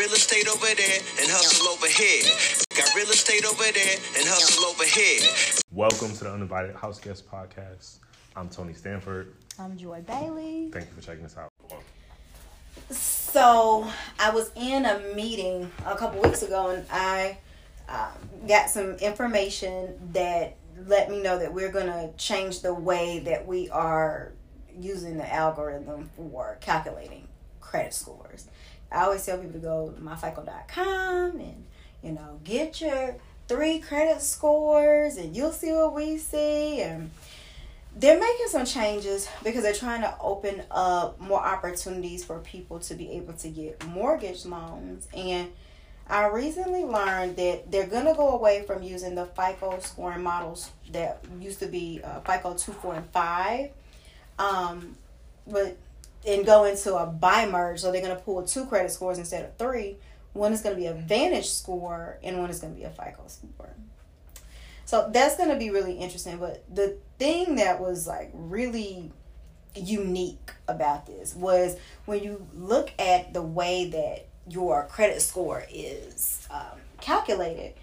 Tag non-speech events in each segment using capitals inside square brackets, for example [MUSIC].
real estate over there and hustle over here. Got real estate over there and hustle over here. Welcome to the Uninvited House Guest Podcast. I'm Tony Stanford. I'm Joy Bailey. Thank you for checking us out. So I was in a meeting a couple weeks ago, and I um, got some information that let me know that we're gonna change the way that we are using the algorithm for calculating credit scores. I always tell people to go to myfico.com and you know get your three credit scores, and you'll see what we see. And they're making some changes because they're trying to open up more opportunities for people to be able to get mortgage loans. And I recently learned that they're gonna go away from using the FICO scoring models that used to be uh, FICO two, four, and five, um, but and go into a bi merge. So they're gonna pull two credit scores instead of three. One is gonna be a Vantage score, and one is gonna be a FICO score. So that's going to be really interesting. But the thing that was like really unique about this was when you look at the way that your credit score is um, calculated,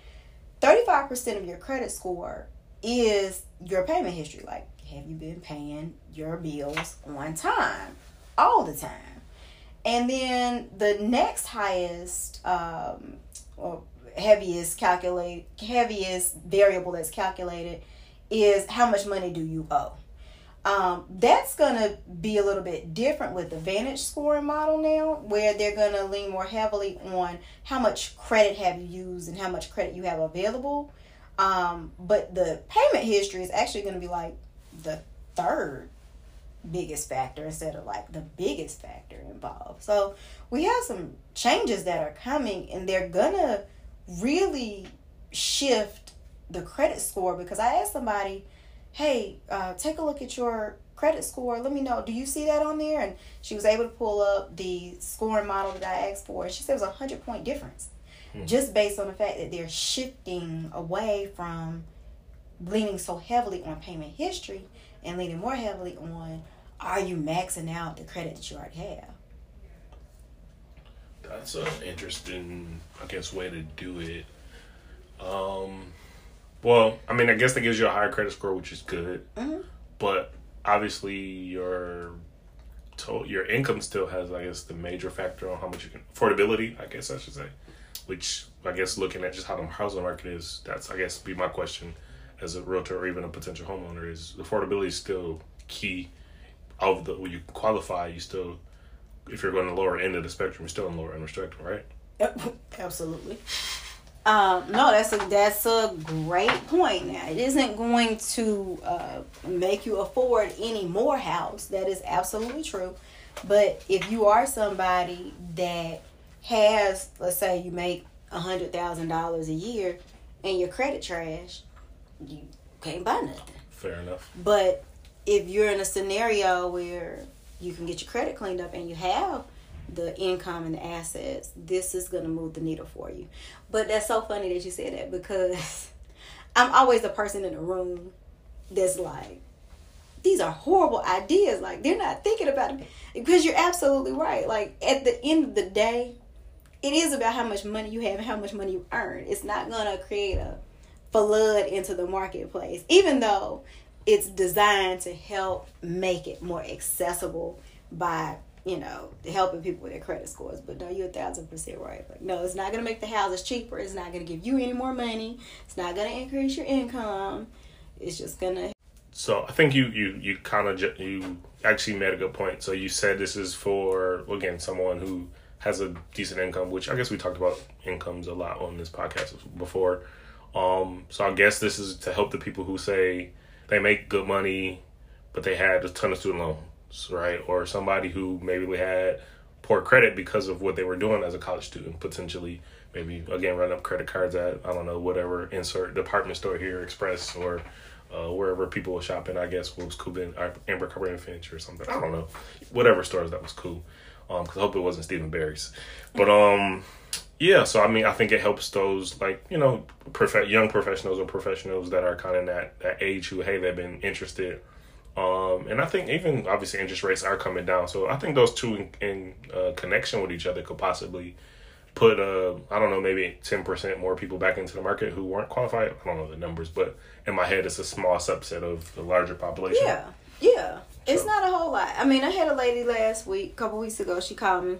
35% of your credit score is your payment history. Like, have you been paying your bills on time? All the time. And then the next highest, um, or heaviest calculate heaviest variable that's calculated is how much money do you owe. Um, that's gonna be a little bit different with the Vantage scoring model now, where they're gonna lean more heavily on how much credit have you used and how much credit you have available. Um, but the payment history is actually gonna be like the third biggest factor instead of like the biggest factor involved. So we have some changes that are coming, and they're gonna really shift the credit score because I asked somebody, hey, uh, take a look at your credit score. Let me know. Do you see that on there? And she was able to pull up the scoring model that I asked for. She said it was a hundred point difference, hmm. just based on the fact that they're shifting away from leaning so heavily on payment history and leaning more heavily on are you maxing out the credit that you already have. That's an interesting, I guess, way to do it. Um, well, I mean, I guess that gives you a higher credit score, which is good. Mm-hmm. But obviously, your total, your income still has, I guess, the major factor on how much you can affordability. I guess I should say, which I guess looking at just how the housing market is, that's I guess be my question as a realtor or even a potential homeowner is affordability is still key. Of the when you qualify, you still if you're going to the lower end of the spectrum, you're still in lower end of spectrum, right? [LAUGHS] Absolutely. Um, no, that's a that's a great point. Now it isn't going to uh, make you afford any more house. That is absolutely true. But if you are somebody that has, let's say, you make a hundred thousand dollars a year, and your credit trash, you can't buy nothing. Fair enough. But if you're in a scenario where you can get your credit cleaned up and you have the income and the assets, this is going to move the needle for you. But that's so funny that you said that because [LAUGHS] I'm always the person in the room that's like, these are horrible ideas. Like, they're not thinking about it. Because you're absolutely right. Like, at the end of the day, it is about how much money you have and how much money you earn. It's not going to create a flood into the marketplace. Even though it's designed to help make it more accessible by you know helping people with their credit scores. But no you're a thousand percent right. Like no it's not going to make the houses cheaper. It's not going to give you any more money. It's not going to increase your income. It's just going to so i think you you you kind of ju- you actually made a good point. So you said this is for again someone who has a decent income which i guess we talked about incomes a lot on this podcast before. Um so i guess this is to help the people who say they make good money, but they had a ton of student loans, right? Or somebody who maybe we had poor credit because of what they were doing as a college student, potentially maybe again run up credit cards at I don't know whatever insert department store here, Express or uh, wherever people were shopping. I guess was cool then Abercrombie and Finch or something. I don't know, whatever stores that was cool. Um, I hope it wasn't Steve & Barry's, but um, yeah, so I mean, I think it helps those like you know, prof- young professionals or professionals that are kind of that that age who hey they've been interested, um, and I think even obviously interest rates are coming down. So I think those two in, in uh, connection with each other could possibly put uh I don't know maybe ten percent more people back into the market who weren't qualified. I don't know the numbers, but in my head it's a small subset of the larger population. Yeah, yeah. It's not a whole lot. I mean, I had a lady last week, a couple weeks ago. She called me,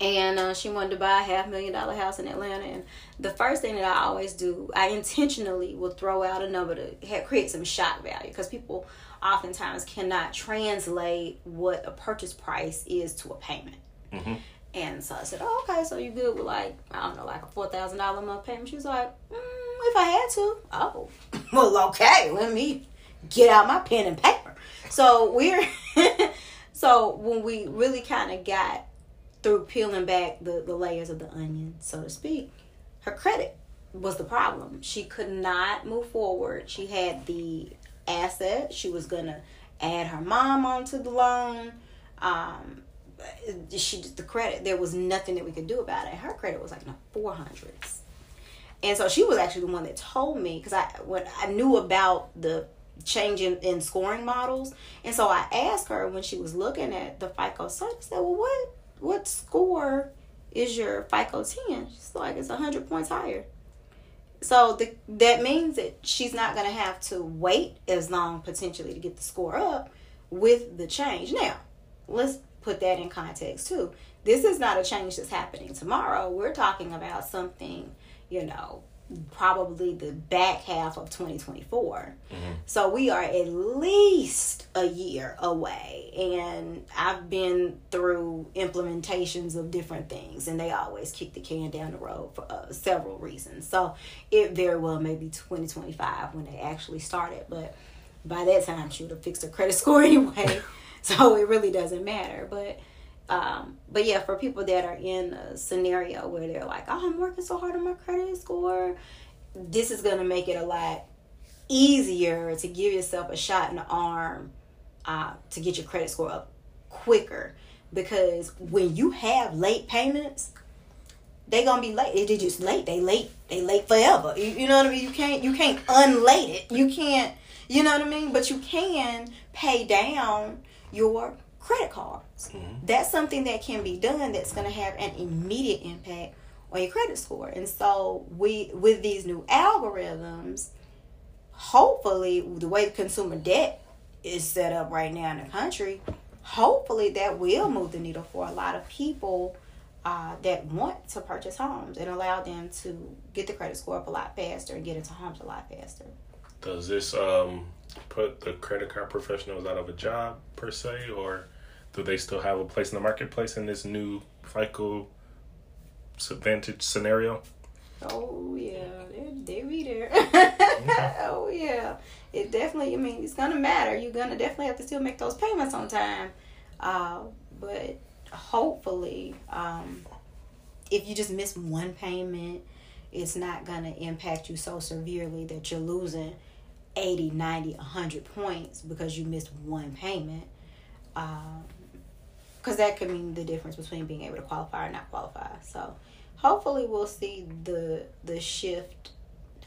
and uh, she wanted to buy a half million dollar house in Atlanta. And the first thing that I always do, I intentionally will throw out a number to create some shock value because people oftentimes cannot translate what a purchase price is to a payment. And so I said, "Oh, okay. So you good with like I don't know, like a four thousand dollar a month payment?" She was like, mm, "If I had to." Oh, [LAUGHS] well, okay. Let me get out my pen and paper. So we're [LAUGHS] so when we really kind of got through peeling back the the layers of the onion, so to speak, her credit was the problem. She could not move forward. She had the asset. She was gonna add her mom onto the loan. Um, she the credit there was nothing that we could do about it. Her credit was like in the four hundreds, and so she was actually the one that told me because I when I knew about the change in, in scoring models, and so I asked her when she was looking at the FICO site. I said, "Well, what what score is your FICO ten?" She's like, "It's hundred points higher." So the, that means that she's not going to have to wait as long potentially to get the score up with the change. Now, let's put that in context too. This is not a change that's happening tomorrow. We're talking about something, you know, probably the back half of 2024. So we are at least a year away. And I've been through implementations of different things, and they always kick the can down the road for uh, several reasons. So it very well may be 2025 when they actually started. But by that time, she would have fixed her credit [LAUGHS] score anyway. [LAUGHS] so it really doesn't matter. But um, but yeah, for people that are in a scenario where they're like, "Oh, I'm working so hard on my credit score," this is gonna make it a lot easier to give yourself a shot in the arm uh, to get your credit score up quicker. Because when you have late payments, they gonna be late. They just late. They late. They late forever. You, you know what I mean? You can't you can't unlate it. You can't. You know what I mean? But you can pay down your credit cards. That's something that can be done. That's gonna have an immediate impact on your credit score. And so we with these new algorithms, hopefully the way consumer debt is set up right now in the country, hopefully that will move the needle for a lot of people uh, that want to purchase homes and allow them to get the credit score up a lot faster and get into homes a lot faster. Does this um put the credit card professionals out of a job per se, or do they still have a place in the marketplace in this new FICO advantage scenario? Oh yeah, they they be there. [LAUGHS] oh yeah, it definitely. I mean, it's gonna matter. You're gonna definitely have to still make those payments on time. Uh, but hopefully, um, if you just miss one payment, it's not gonna impact you so severely that you're losing 80, 90, 100 points because you missed one payment. Because that could mean the difference between being able to qualify or not qualify. So hopefully we'll see the the shift.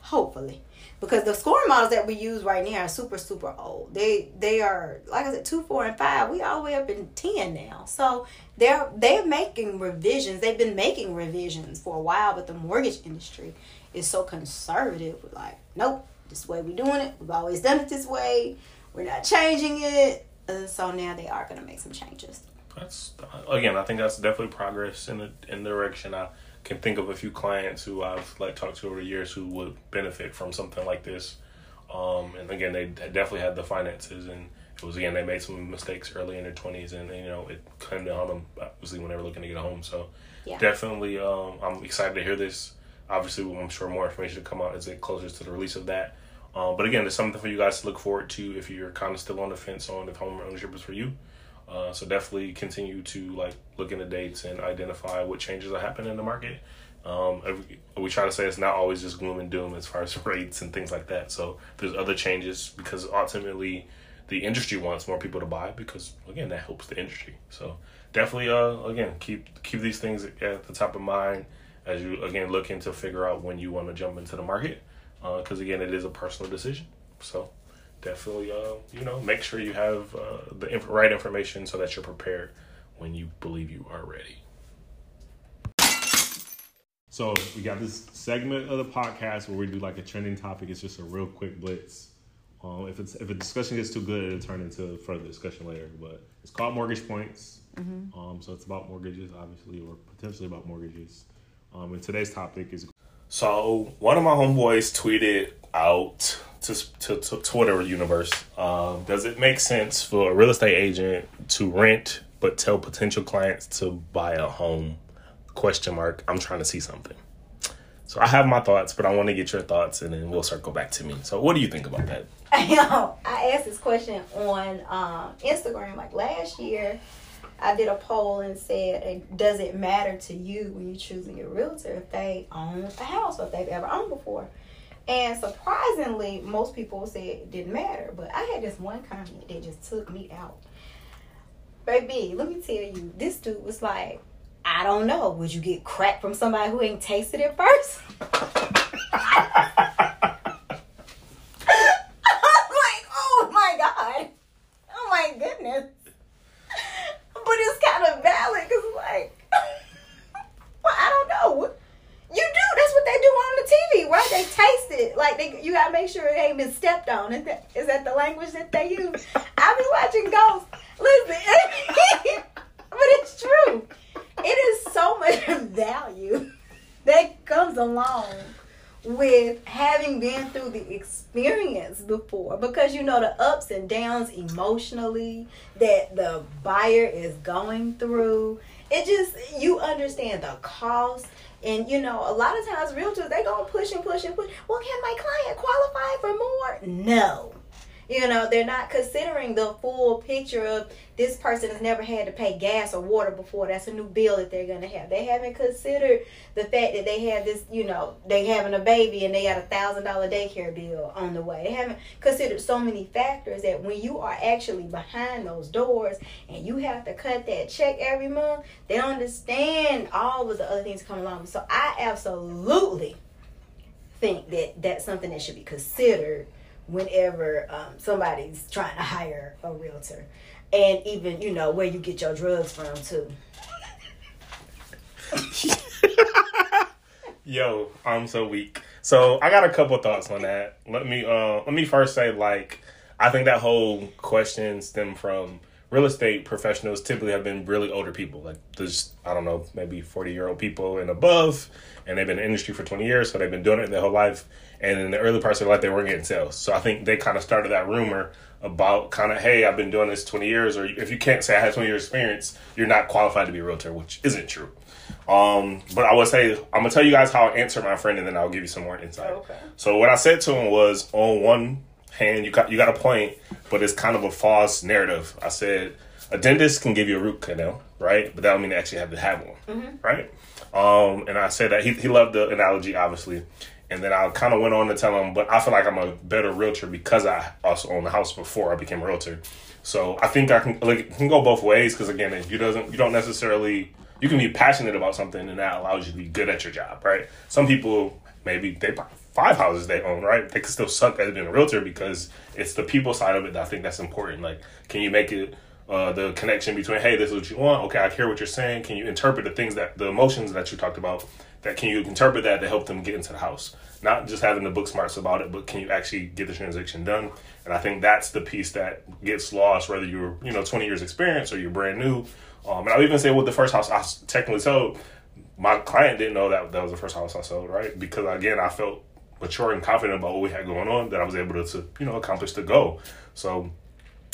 Hopefully. Because the scoring models that we use right now are super super old. They they are like i said two four and five. We all the way up in 10 now. So they're they're making revisions. They've been making revisions for a while but the mortgage industry is so conservative. We're like nope this way we're doing it. We've always done it this way. We're not changing it. And so now they are going to make some changes That's again, I think that's definitely progress in the in the direction. I can think of a few clients who I've like talked to over the years who would benefit from something like this. Um, and again, they, definitely had the finances, and it was again they made some mistakes early in their twenties, and you know it came down on them obviously when they were looking to get a home. So Yeah. definitely, um, I'm excited to hear this. Obviously, I'm sure more information will come out as it closes to the release of that. Um, but again, it's something for you guys to look forward to if you're kind of still on the fence on if home ownership is for you. Uh, so definitely continue to like look into dates and identify what changes are happening in the market. Um, every, we try to say it's not always just gloom and doom as far as [LAUGHS] rates and things like that. So there's other changes because ultimately the industry wants more people to buy because again that helps the industry. So definitely uh again keep keep these things at the top of mind as you again looking to figure out when you want to jump into the market because again it is a personal decision. So definitely uh you know make sure you have uh, the inf- right information so that you're prepared when you believe you are ready. So we got this segment of the podcast where we do like a trending topic. It's just a real quick blitz. Um, if it's if a discussion gets too good, it'll turn into further discussion later. But it's called mortgage points. Um, so it's about mortgages, obviously, or potentially about mortgages. Um, and today's topic is. So one of my homeboys tweeted out to to, to Twitter universe. Um, does it make sense for a real estate agent to rent but tell potential clients to buy a home? Question mark. I'm trying to see something. So I have my thoughts, but I want to get your thoughts, and then we'll circle back to me. So what do you think about that? [LAUGHS] I asked this question on um, Instagram like last year. I did a poll and said, "Does it matter to you when you're choosing your realtor if they own a house or if they've ever owned before?" And surprisingly, most people said it didn't matter. But I had this one comment that just took me out. Baby, let me tell you, this dude was like, "I don't know. Would you get crack from somebody who ain't tasted it first? [LAUGHS] I'm like, oh my god, oh my goodness. But it's kind of valid because, like, well, I don't know. You do. That's what they do on the TV, right? They taste it. Like they, you gotta make sure it ain't been stepped on. Is that is that the language that they use? I be watching Ghost. Listen, but it's true. It is so much value that comes along with having been through the experience before. Because you know the ups and downs emotionally that the buyer is going through it just you understand the cost. And you know a lot of times realtors they gonna push and push and push. Well can my client qualify for more? No you know they're not considering the full picture of this person has never had to pay gas or water before. That's a new bill that they're going to have. They haven't considered the fact that they have this you know they having a baby and they got a thousand dollar daycare bill on the way. They haven't considered so many factors that when you are actually behind those doors and you have to cut that check every month they don't understand all of the other things coming along. So i absolutely think that that's something that should be considered whenever um, somebody's trying to hire a realtor and even you know where you get your drugs from too [LAUGHS] Yo, I'm so weak. So I got a couple thoughts on that. Let me uh let me first say like I think that whole question stemmed from real estate professionals typically have been really older people. Like there's I don't know, maybe 40 year old people and above and they've been in the industry for 20 years, so they've been doing it their whole life. And in the early parts of their life they weren't getting sales. So I think they kind of started that rumor about kind of, hey, I've been doing this 20 years, or if you can't say I had 20 years experience, you're not qualified to be a realtor, which isn't true. Um, but I would say I'm gonna tell you guys how I answered my friend, and then I'll give you some more insight. Okay. So what I said to him was, on one hand, you got you got a point, but it's kind of a false narrative. I said a dentist can give you a root canal, right? But that don't mean they actually have to have one, right? Um, and I said that he he loved the analogy, obviously. And then I kind of went on to tell him, but I feel like I'm a better realtor because I also owned the house before I became a realtor. So I think I can like can go both ways because again, if you doesn't you don't necessarily you can be passionate about something and that allows you to be good at your job, right? Some people maybe they buy five houses they own, right? They can still suck at being a realtor because it's the people side of it that I think that's important. Like, can you make it uh, the connection between hey, this is what you want. Okay, I hear what you're saying. Can you interpret the things that the emotions that you talked about? That can you interpret that to help them get into the house? Not just having the book smarts about it, but can you actually get the transaction done? And I think that's the piece that gets lost, whether you're you know 20 years experience or you're brand new. Um, and I'll even say with the first house I technically sold, my client didn't know that that was the first house I sold, right? Because again, I felt mature and confident about what we had going on that I was able to, to you know accomplish the goal. So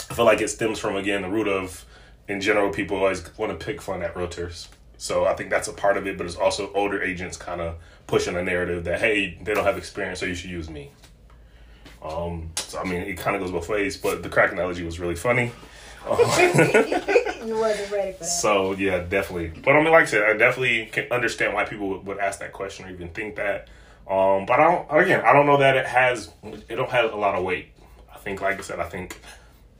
I feel like it stems from again the root of in general people always want to pick fun at realtors. So I think that's a part of it, but it's also older agents kind of pushing a narrative that hey they don't have experience, so you should use me. Um, so I mean it kind of goes both ways, but the crack analogy was really funny. you wasn't ready for that [LAUGHS] So yeah, definitely. But I mean, like I said, I definitely can understand why people would, would ask that question or even think that. Um, but I don't. Again, I don't know that it has. It don't have a lot of weight. I think, like I said, I think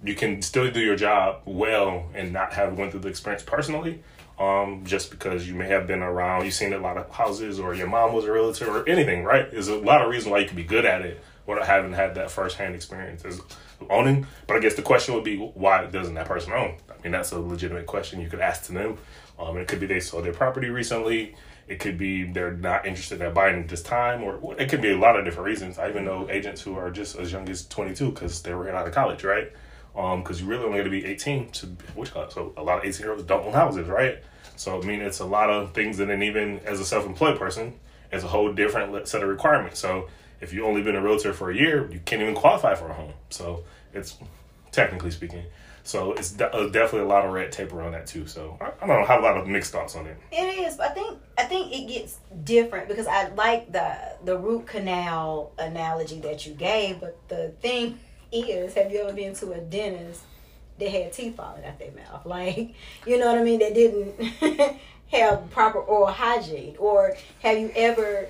you can still do your job well and not have went through the experience personally. Um, just because you may have been around, you've seen a lot of houses, or your mom was a realtor, or anything, right? There's a lot of reason why you could be good at it without having had that firsthand experience as owning. But I guess the question would be, why doesn't that person own? I mean, that's a legitimate question you could ask to them. Um, it could be they sold their property recently It could be they're not interested in buying at this time, or it could be a lot of different reasons. I even know agents who are just as young as 22 because they were out of college, right? Because you really only got to be 18 to which. So a lot of 18 year olds don't own houses, right? So I mean, it's a lot of things, and then even as a self employed person, it's a whole different set of requirements. So if you only been a realtor for a year, you can't even qualify for a home. So it's technically speaking. So it's de- uh, definitely a lot of red tape around that too. So I, I don't know, have a lot of mixed thoughts on it. It is. But I think I think it gets different because I like the the root canal analogy that you gave. But the thing is, have you ever been to a dentist that had teeth falling out their mouth? [LAUGHS] Like, you know what I mean? That didn't [LAUGHS] have proper oral hygiene, or have you ever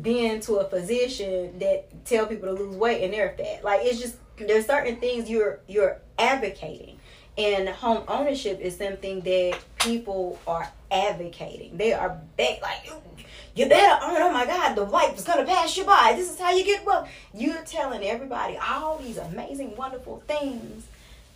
been to a physician that tell people to lose weight and they're fat? Like, it's just there's certain things you're you're advocating and home ownership is something that people are advocating. They are be- like you better own oh my god the life is gonna pass you by. This is how you get well you're telling everybody all these amazing wonderful things.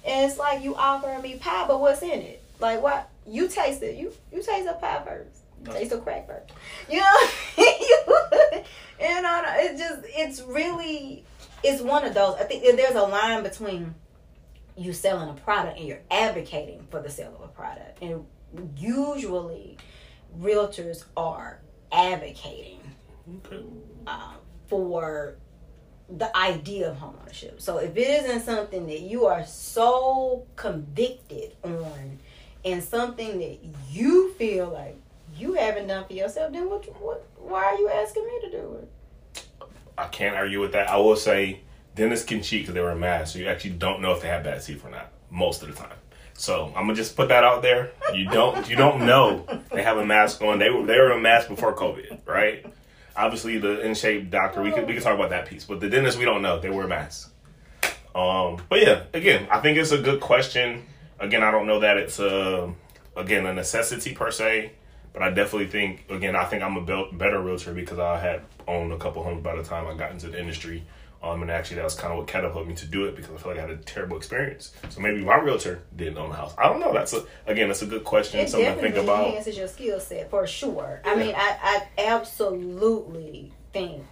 And it's like you offering me pie but what's in it? Like what? You taste it. You you taste a pie first. You taste a crack first. You know [LAUGHS] and uh, it's just it's really it's one of those. I think there's a line between you selling a product and you're advocating for the sale of a product, and usually realtors are advocating uh, for the idea of homeownership. So if it isn't something that you are so convicted on, and something that you feel like you haven't done for yourself, then what? What? Why are you asking me to do it? I can't argue with that. I will say dentists can cheat because they wear masks, so you actually don't know if they have bad teeth or not most of the time. So I'm gonna just put that out there. You don't you don't know they have a mask on. They were they were a mask before COVID, right? Obviously, the in shape doctor we could we can talk about that piece, but the dentist we don't know they wear masks. Um, but yeah, again, I think it's a good question. Again, I don't know that it's a again a necessity per se. But I definitely think, again, I think I'm a better realtor because I had owned a couple homes by the time I got into the industry. Um, and actually, that was kind of what catapulted me to do it because I feel like I had a terrible experience. So maybe my realtor didn't own a house. I don't know. That's a again, that's a good question. It something to think about. enhances your skill set for sure. Yeah. I mean, I, I absolutely think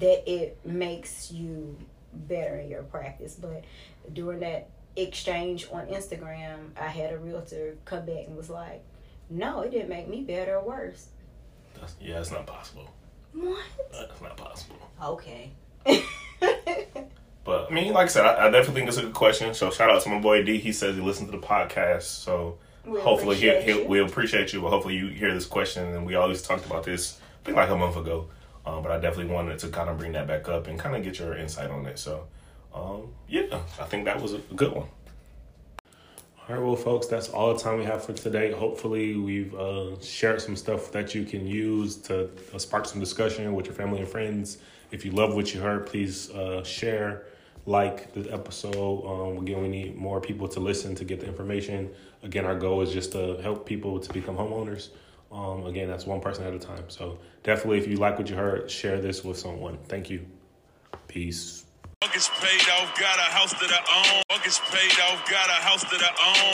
that it makes you better in your practice. But during that exchange on Instagram, I had a realtor come back and was like, no, it didn't make me better or worse. That's, yeah, it's not possible. What? That's not possible. Okay. [LAUGHS] but I mean, like I said, I, I, definitely think it's a good question. So shout out to my boy D. He says he listened to the podcast. So we hopefully he, he we appreciate you. But hopefully you hear this question. And we always talked about this, I think like a month ago. Um, but I definitely wanted to kind of bring that back up and kind of get your insight on it. So um, yeah, I think that was a good one. All right, well, folks, that's all the time we have for today. Hopefully, we've uh, shared some stuff that you can use to uh, spark some discussion with your family and friends. If you love what you heard, please uh, share, like the episode. Um, again, we need more people to listen to get the information. Again, our goal is just to help people to become homeowners. Um, again, that's one person at a time. So definitely, if you like what you heard, share this with someone. Thank you. Peace. Paid off, got a house own. Paid off, got a house own.